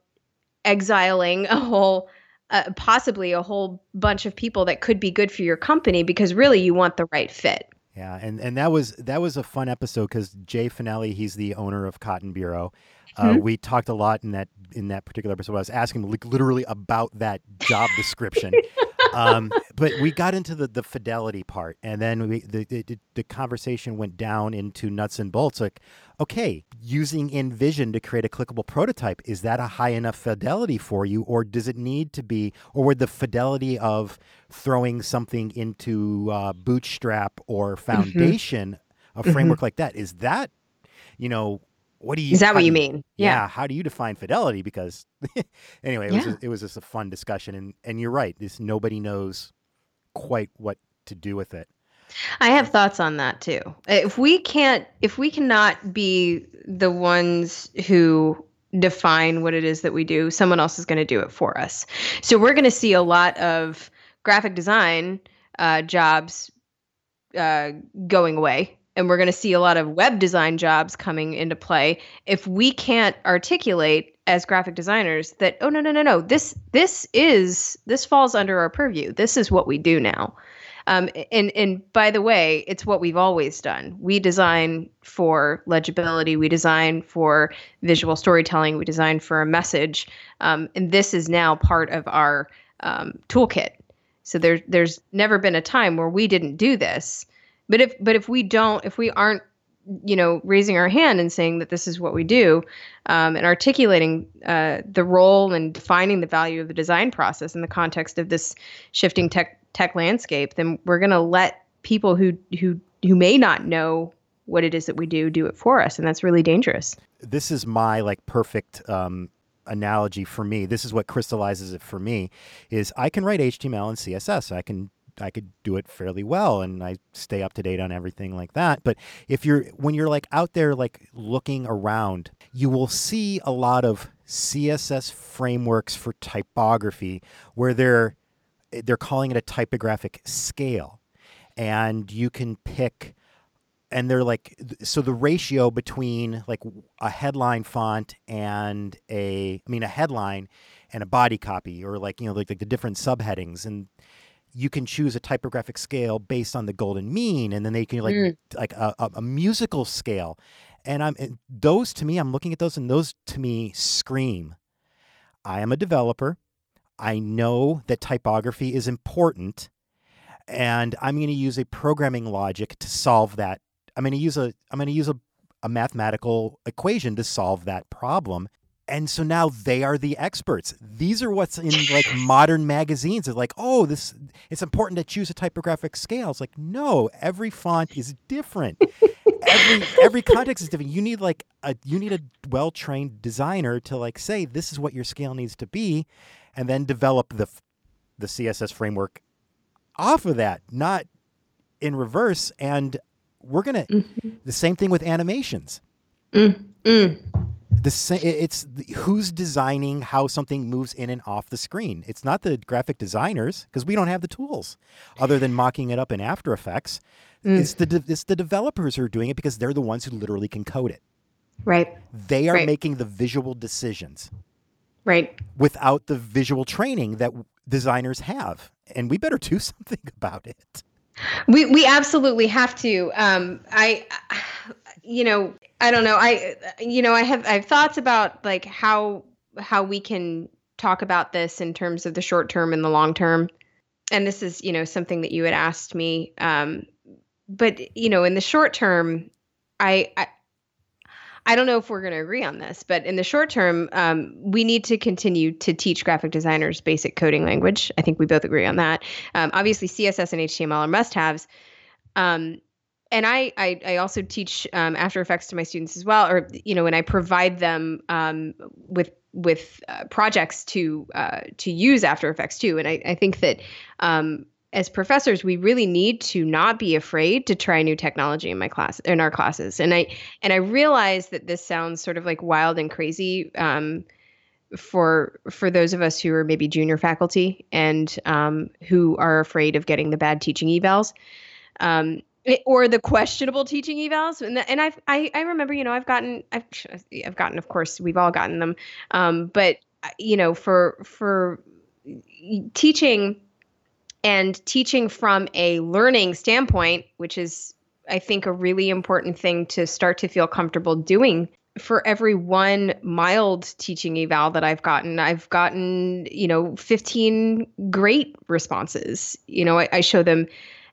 exiling a whole. Uh, possibly a whole bunch of people that could be good for your company because really you want the right fit. Yeah, and and that was that was a fun episode because Jay Fanelli, he's the owner of Cotton Bureau. Uh, mm-hmm. We talked a lot in that in that particular episode. I was asking him like, literally about that job description, um, but we got into the, the fidelity part, and then we, the, the the conversation went down into nuts and bolts. Like, okay, using InVision to create a clickable prototype is that a high enough fidelity for you, or does it need to be, or would the fidelity of throwing something into uh, Bootstrap or mm-hmm. Foundation, mm-hmm. a framework mm-hmm. like that, is that, you know, what do you? Is that what you mean? Yeah. yeah. How do you define fidelity? Because anyway, it yeah. was just, it was just a fun discussion, and and you're right. This nobody knows quite what to do with it. I have thoughts on that too. If we can't, if we cannot be the ones who define what it is that we do, someone else is going to do it for us. So we're going to see a lot of graphic design uh, jobs uh, going away and we're going to see a lot of web design jobs coming into play if we can't articulate as graphic designers that oh no no no no this this is this falls under our purview. This is what we do now. Um, and and by the way it's what we've always done. We design for legibility we design for visual storytelling we design for a message um, and this is now part of our um, toolkit. So there, there's never been a time where we didn't do this but if but if we don't, if we aren't, you know, raising our hand and saying that this is what we do, um, and articulating uh, the role and defining the value of the design process in the context of this shifting tech tech landscape, then we're going to let people who who who may not know what it is that we do do it for us, and that's really dangerous. This is my like perfect um, analogy for me. This is what crystallizes it for me is I can write HTML and CSS. I can I could do it fairly well and I stay up to date on everything like that. But if you're when you're like out there like looking around, you will see a lot of CSS frameworks for typography where they're they're calling it a typographic scale. And you can pick and they're like so the ratio between like a headline font and a I mean a headline and a body copy or like you know like, like the different subheadings and you can choose a typographic scale based on the golden mean, and then they can like mm. like a, a, a, musical scale. And I'm and those to me, I'm looking at those, and those to me scream. I am a developer. I know that typography is important, and I'm going to use a programming logic to solve that. I'm going to use a I'm going to use a, a mathematical equation to solve that problem and so now they are the experts. These are what's in like modern magazines. It's like, oh, this it's important to choose a typographic scale. It's like, no, every font is different. every every context is different. You need like a you need a well trained designer to like say this is what your scale needs to be, and then develop the the CSS framework off of that, not in reverse. And we're gonna mm-hmm. the same thing with animations. Mm, mm the it's who's designing how something moves in and off the screen. It's not the graphic designers because we don't have the tools other than mocking it up in After Effects. Mm. it's the de- it's the developers who are doing it because they're the ones who literally can code it. Right. They are right. making the visual decisions right. without the visual training that designers have and we better do something about it. We we absolutely have to um i you know I don't know. I you know, I have I have thoughts about like how how we can talk about this in terms of the short term and the long term. And this is, you know, something that you had asked me. Um, but you know, in the short term, I, I I don't know if we're going to agree on this, but in the short term, um, we need to continue to teach graphic designers basic coding language. I think we both agree on that. Um, obviously, CSS and HTML are must-haves. Um, and I, I, I also teach um, After Effects to my students as well, or you know, when I provide them um, with with uh, projects to uh, to use After Effects too. And I, I think that um, as professors, we really need to not be afraid to try new technology in my class in our classes. And I and I realize that this sounds sort of like wild and crazy um, for for those of us who are maybe junior faculty and um, who are afraid of getting the bad teaching evals. Um, or the questionable teaching evals and the, and I've I, I remember you know I've gotten I've I've gotten of course we've all gotten them um, but uh, you know for for teaching and teaching from a learning standpoint which is I think a really important thing to start to feel comfortable doing for every one mild teaching eval that I've gotten, I've gotten, you know, 15 great responses. You know, I, I show them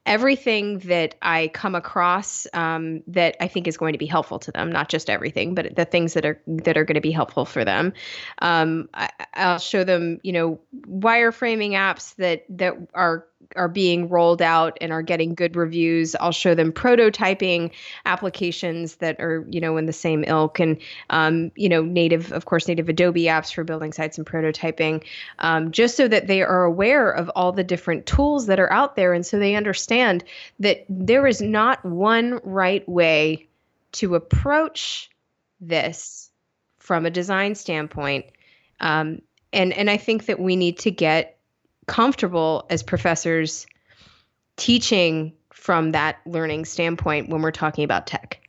everything that I come across um, that I think is going to be helpful to them, not just everything, but the things that are that are going to be helpful for them. Um, I, will show them, you know, wireframing apps that that are are being rolled out and are getting good reviews. I'll show them prototyping applications that are, you know, in the same ilk and, um, you know, native, of course, native Adobe apps for building sites and prototyping, um, just so that they are aware of all the different tools that are out there. And so they understand that there is not one right way to approach this from a design standpoint. Um, and, and I think that we need to get comfortable as professors teaching from that learning standpoint when we're talking about tech.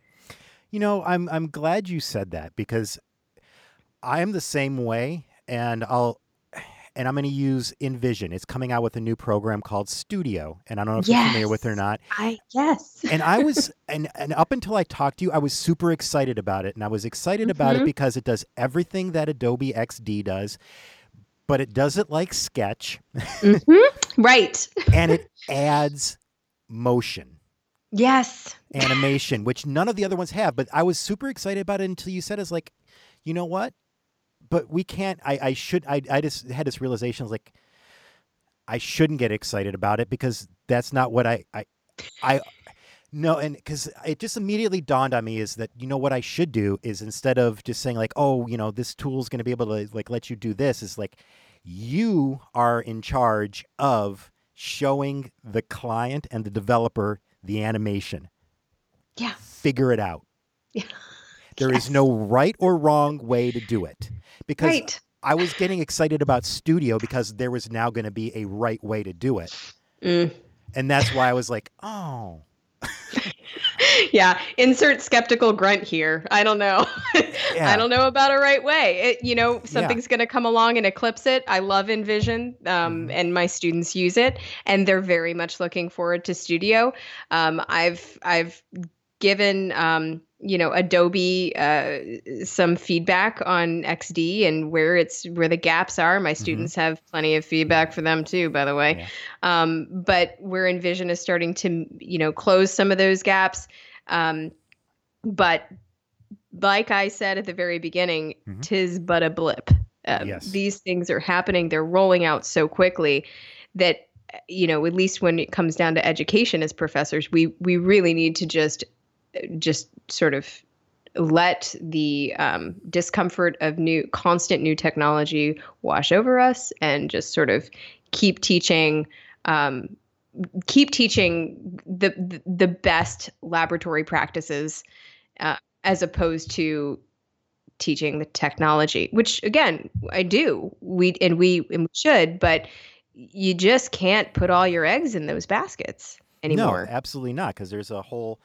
You know, I'm I'm glad you said that because I am the same way and I'll and I'm going to use InVision. It's coming out with a new program called Studio, and I don't know if yes. you're familiar with it or not. I yes. and I was and and up until I talked to you, I was super excited about it, and I was excited mm-hmm. about it mm-hmm. because it does everything that Adobe XD does but it does it like sketch. Mm-hmm. Right. and it adds motion. Yes. Animation, which none of the other ones have. But I was super excited about it until you said it's like, you know what? But we can't I, I should I I just had this realization like I shouldn't get excited about it because that's not what I I I no, and because it just immediately dawned on me is that you know what I should do is instead of just saying like, oh, you know, this tool is going to be able to like let you do this, is like you are in charge of showing the client and the developer the animation. Yeah. Figure it out. Yeah. There yes. is no right or wrong way to do it because right. I was getting excited about Studio because there was now going to be a right way to do it. Mm. And that's why I was like, oh, yeah, insert skeptical grunt here. I don't know. Yeah. I don't know about a right way. It, you know, something's yeah. going to come along and eclipse it. I love InVision, um, mm-hmm. and my students use it, and they're very much looking forward to Studio. Um, I've I've given um, you know Adobe uh, some feedback on XD and where it's where the gaps are. My mm-hmm. students mm-hmm. have plenty of feedback for them too, by the way. Yeah. Um, but where InVision is starting to you know close some of those gaps. Um, but like I said at the very beginning, mm-hmm. tis but a blip. Um, yes. These things are happening; they're rolling out so quickly that you know at least when it comes down to education as professors we we really need to just just sort of let the um, discomfort of new constant new technology wash over us and just sort of keep teaching um, keep teaching the, the, best laboratory practices uh, as opposed to teaching the technology which again i do. We and we and we should but you just can't put all your eggs in those baskets anymore. no absolutely not because there's a whole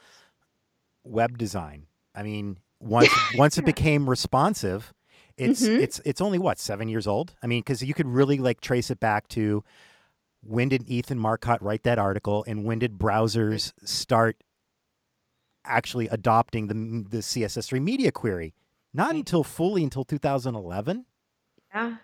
web design. I mean, once once it became responsive, it's mm-hmm. it's it's only what seven years old. I mean, because you could really like trace it back to when did Ethan Marcotte write that article, and when did browsers start actually adopting the the CSS3 media query? Not until fully until 2011. Yeah.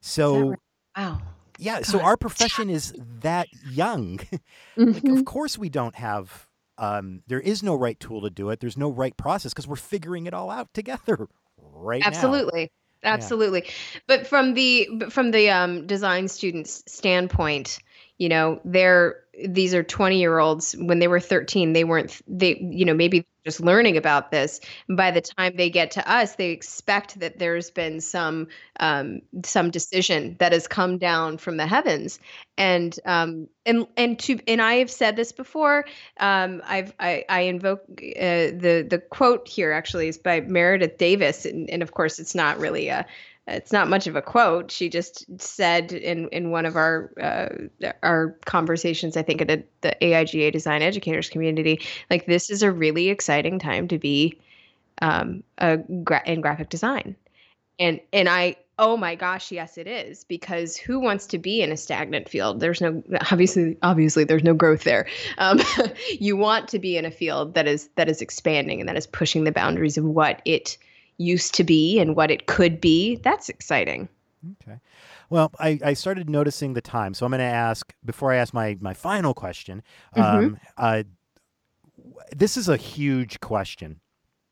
So right? wow. Yeah, God. so our profession is that young. mm-hmm. of course, we don't have um, there is no right tool to do it. There's no right process because we're figuring it all out together right Absolutely. Now. Absolutely. Yeah. But from the from the um, design students standpoint, you know, they're these are 20 year olds when they were 13 they weren't they you know maybe just learning about this. By the time they get to us they expect that there's been some um, some decision that has come down from the heavens. And um, and and to and i have said this before um, i've i, I invoke uh, the the quote here actually is by Meredith Davis. And, and of course it's not really a it's not much of a quote. She just said in in one of our uh, our conversations, I think at a, the AIGA design educators community, like this is a really exciting time to be um, a gra- in graphic design, and and I oh my gosh yes it is because who wants to be in a stagnant field? There's no obviously obviously there's no growth there. Um, you want to be in a field that is that is expanding and that is pushing the boundaries of what it used to be and what it could be. That's exciting. Okay. Well, I, I started noticing the time, so I'm going to ask before I ask my my final question. Mm-hmm. Um, uh, this is a huge question,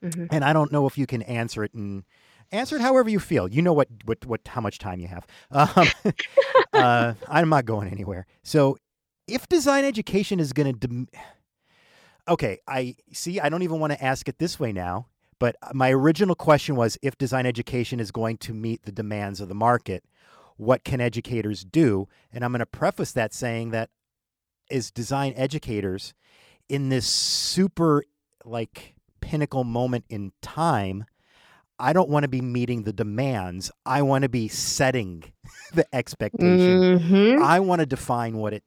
Mhm. and I don't know if you can answer it and answer it however you feel. You know what what what how much time you have. Um, uh, I'm not going anywhere. So, if design education is going to, dem- okay, I see. I don't even want to ask it this way now. But my original question was if design education is going to meet the demands of the market, what can educators do? And I'm going to preface that saying that as design educators in this super like pinnacle moment in time, I don't want to be meeting the demands. I want to be setting the expectation. Mhm. I want to define what it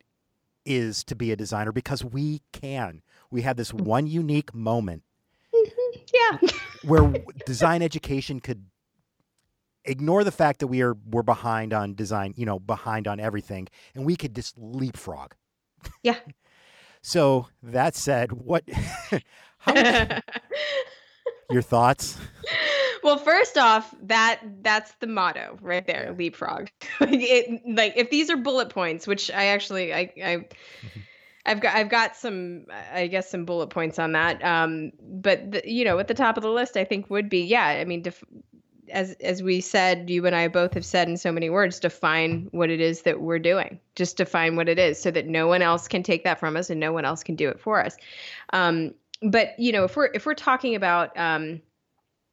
is to be a designer because we can. We have this one unique moment Yeah. where design education could ignore the fact that we are we're behind on design, you know, behind on everything, and we could just leapfrog. Yeah. So that said, what your thoughts? well, first off, that that's the motto right there, Yeah. leapfrog. it, like if these are bullet points, which I actually I I mm-hmm. I've got I've got some I guess some bullet points on that. Um, but the, you know, at the top of the list, I think would be yeah. I mean, def- as as we said, you and I both have said in so many words, define what it is that we're doing. Just define what it is, so that no one else can take that from us and no one else can do it for us. Um, but you know, if we're if we're talking about um,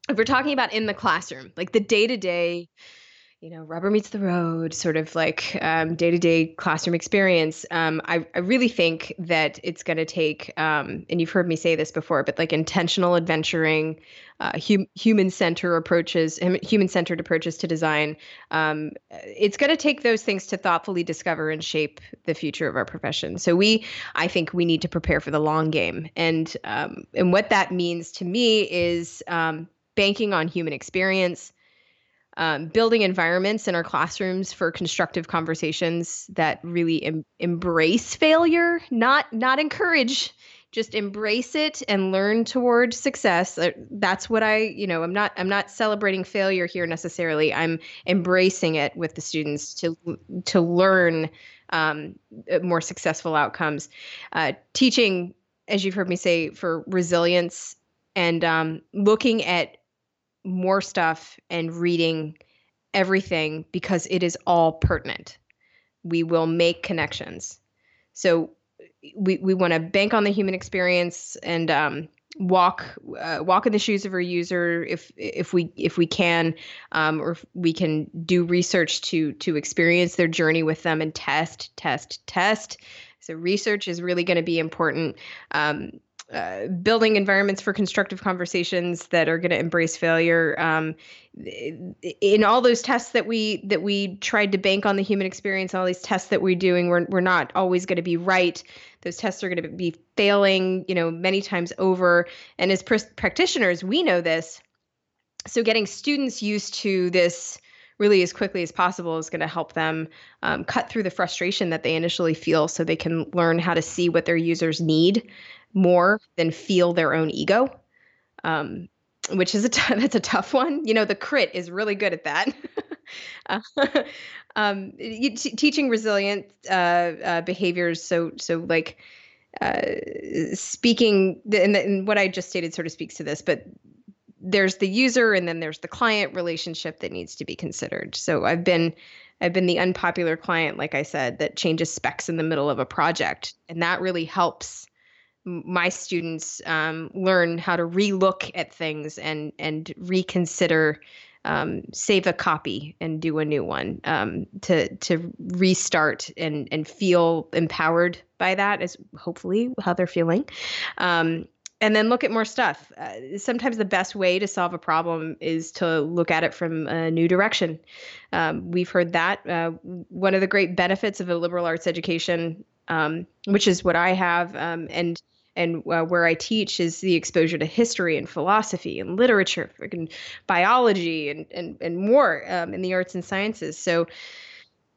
if we're talking about in the classroom, like the day to day, you know, rubber meets the road, sort of like day to day classroom experience, um, I, I really think that it's going to take, um, and you've heard me say this before, but like intentional adventuring, uh, hum- human centered approaches, human centered approaches to design. Um, it's going to take those things to thoughtfully discover and shape the future of our profession. So we, I think, we need to prepare for the long game, and um, and what that means to me is um, banking on human experience um, building environments in our classrooms for constructive conversations that really em- embrace failure, not not encourage, just embrace it and learn toward success. Uh, That's what I, you know, I'm not I'm not celebrating failure here necessarily. I'm embracing it with the students to to learn um, uh, more successful outcomes. Uh, teaching, as you've heard me say, for resilience and um, looking at more stuff and reading everything because it is all pertinent. We will make connections. So we we want to bank on the human experience and um, walk uh, walk in the shoes of our user if if we if we can um, or we can do research to to experience their journey with them and test test test. So research is really going to be important. Um, uh, building environments for constructive conversations that are going to embrace failure. Um, in all those tests that we that we tried to bank on the human experience, all these tests that we're doing, we're we're not always going to be right. Those tests are going to be failing, you know, many times over. And as pr- practitioners, we know this. So getting students used to this really as quickly as possible is going to help them um, cut through the frustration that they initially feel so they can learn how to see what their users need more than feel their own ego um, which is a t- that's a tough one you know the crit is really good at that uh, um, t- teaching resilient uh, uh, behaviors so so like uh, speaking and, and what i just stated sort of speaks to this but there's the user and then there's the client relationship that needs to be considered. So I've been I've been the unpopular client like I said that changes specs in the middle of a project and that really helps my students um, learn how to relook at things and and reconsider um, save a copy and do a new one um, to to restart and and feel empowered by that is hopefully how they're feeling um, and then look at more stuff. Uh, sometimes the best way to solve a problem is to look at it from a new direction. Um, we've heard that. Uh, one of the great benefits of a liberal arts education, um, which is what I have, um, and and uh, where I teach, is the exposure to history and philosophy and literature, and biology, and and and more um, in the arts and sciences. So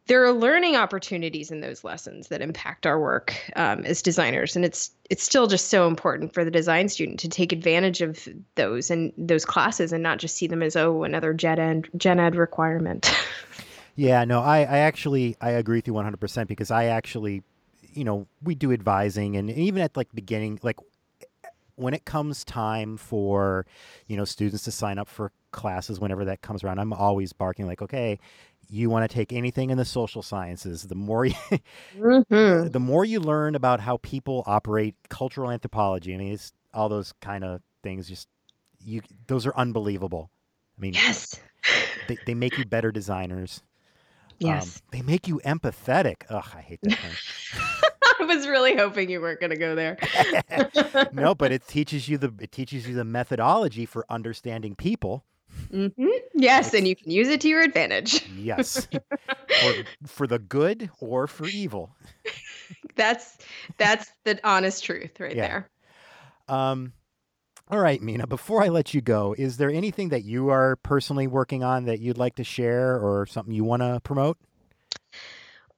there are learning opportunities in those lessons that impact our work um, as designers and it's it's still just so important for the design student to take advantage of those and those classes and not just see them as oh another gen ed gen ed requirement yeah no i i actually i agree with you 100% because i actually you know we do advising and even at like beginning like when it comes time for you know students to sign up for classes whenever that comes around i'm always barking like okay you want to take anything in the social sciences the more you, mm-hmm. the more you learn about how people operate cultural anthropology i mean it's all those kind of things just you those are unbelievable. I mean yes. they, they make you better designers. Yes. um, they make you empathetic. Ugh i hate that was really hoping you weren't going to go there. no, but it teaches you the it teaches you the methodology for understanding people Mm-hmm. Yes, and you can use it to your advantage. yes, for, for the good or for evil. that's that's the honest truth right yeah. there. Um, all right, Mina. Before I let you go, is there anything that you are personally working on that you'd like to share, or something you want to promote?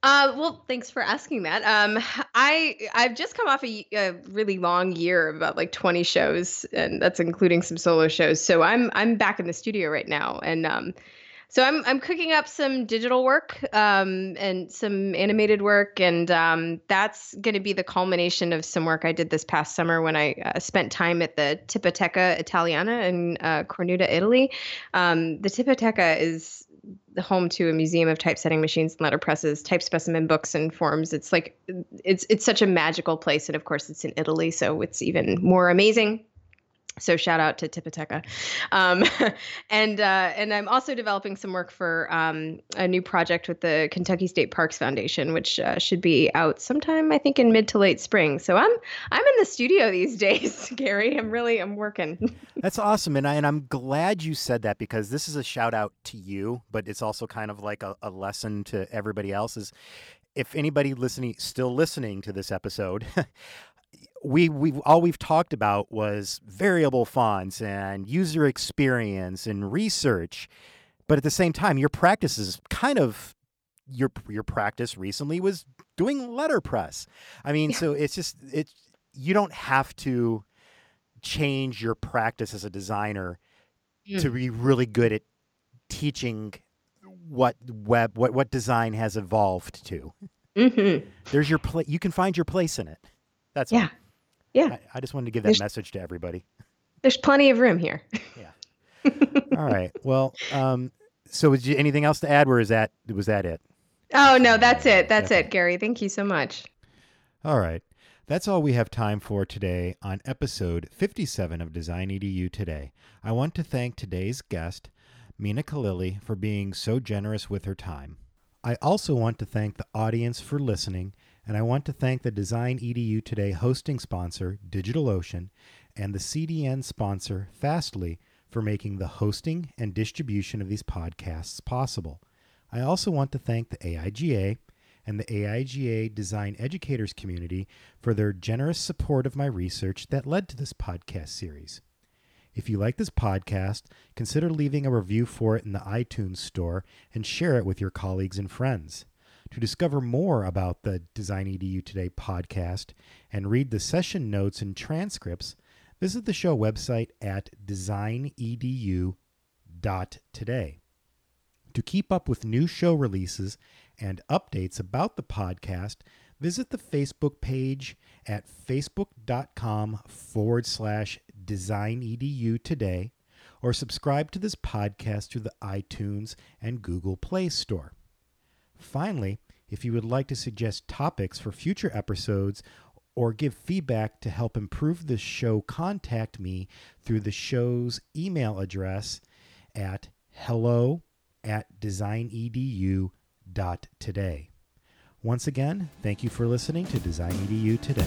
Uh, well, thanks for asking that. Um, I I've just come off a, a, really long year, of about like 20 shows, and that's including some solo shows. So I'm I'm back in the studio right now, and um, so I'm I'm cooking up some digital work um, and some animated work, and um, that's going to be the culmination of some work I did this past summer when I uh, spent time at the Tipoteca Italiana in uh, Cornuda, Italy. Um, the Tipoteca is home to a museum of typesetting machines and letterpresses, type specimen books and forms. It's like it's it's such a magical place, and of course, it's in Italy, so it's even more amazing. So shout out to Tipoteca, um, and uh, and I'm also developing some work for um, a new project with the Kentucky State Parks Foundation, which uh, should be out sometime I think in mid to late spring. So I'm I'm in the studio these days, Gary. I'm really I'm working. That's awesome, and I and I'm glad you said that because this is a shout out to you, but it's also kind of like a, a lesson to everybody else. Is if anybody listening still listening to this episode we we all we've talked about was variable fonts and user experience and research but at the same time your practice is kind of your your practice recently was doing letterpress i mean yeah. so it's just it's you don't have to change your practice as a designer mm. to be really good at teaching what web what what design has evolved to mm-hmm. there's your place you can find your place in it that's yeah all. Yeah. I, I just wanted to give that there's, message to everybody. There's plenty of room here. yeah. All right. Well, um, so was you, anything else to add? Where is that? Was that it? Oh no, that's it. That's okay. it, Gary. Thank you so much. All right. That's all we have time for today on episode 57 of Design EDU Today. I want to thank today's guest, Mina Khalili, for being so generous with her time. I also want to thank the audience for listening and I want to thank the Design EDU Today hosting sponsor, DigitalOcean, and the CDN sponsor, Fastly, for making the hosting and distribution of these podcasts possible. I also want to thank the AIGA and the AIGA Design Educators community for their generous support of my research that led to this podcast series. If you like this podcast, consider leaving a review for it in the iTunes store and share it with your colleagues and friends. To discover more about the Design EDU Today podcast and read the session notes and transcripts, visit the show website at designedu.today. To keep up with new show releases and updates about the podcast, visit the Facebook page at facebook.com forward slash designedu today or subscribe to this podcast through the iTunes and Google Play Store. Finally, if you would like to suggest topics for future episodes or give feedback to help improve the show, contact me through the show's email address at hello at designedu.today. Once again, thank you for listening to Design EDU today.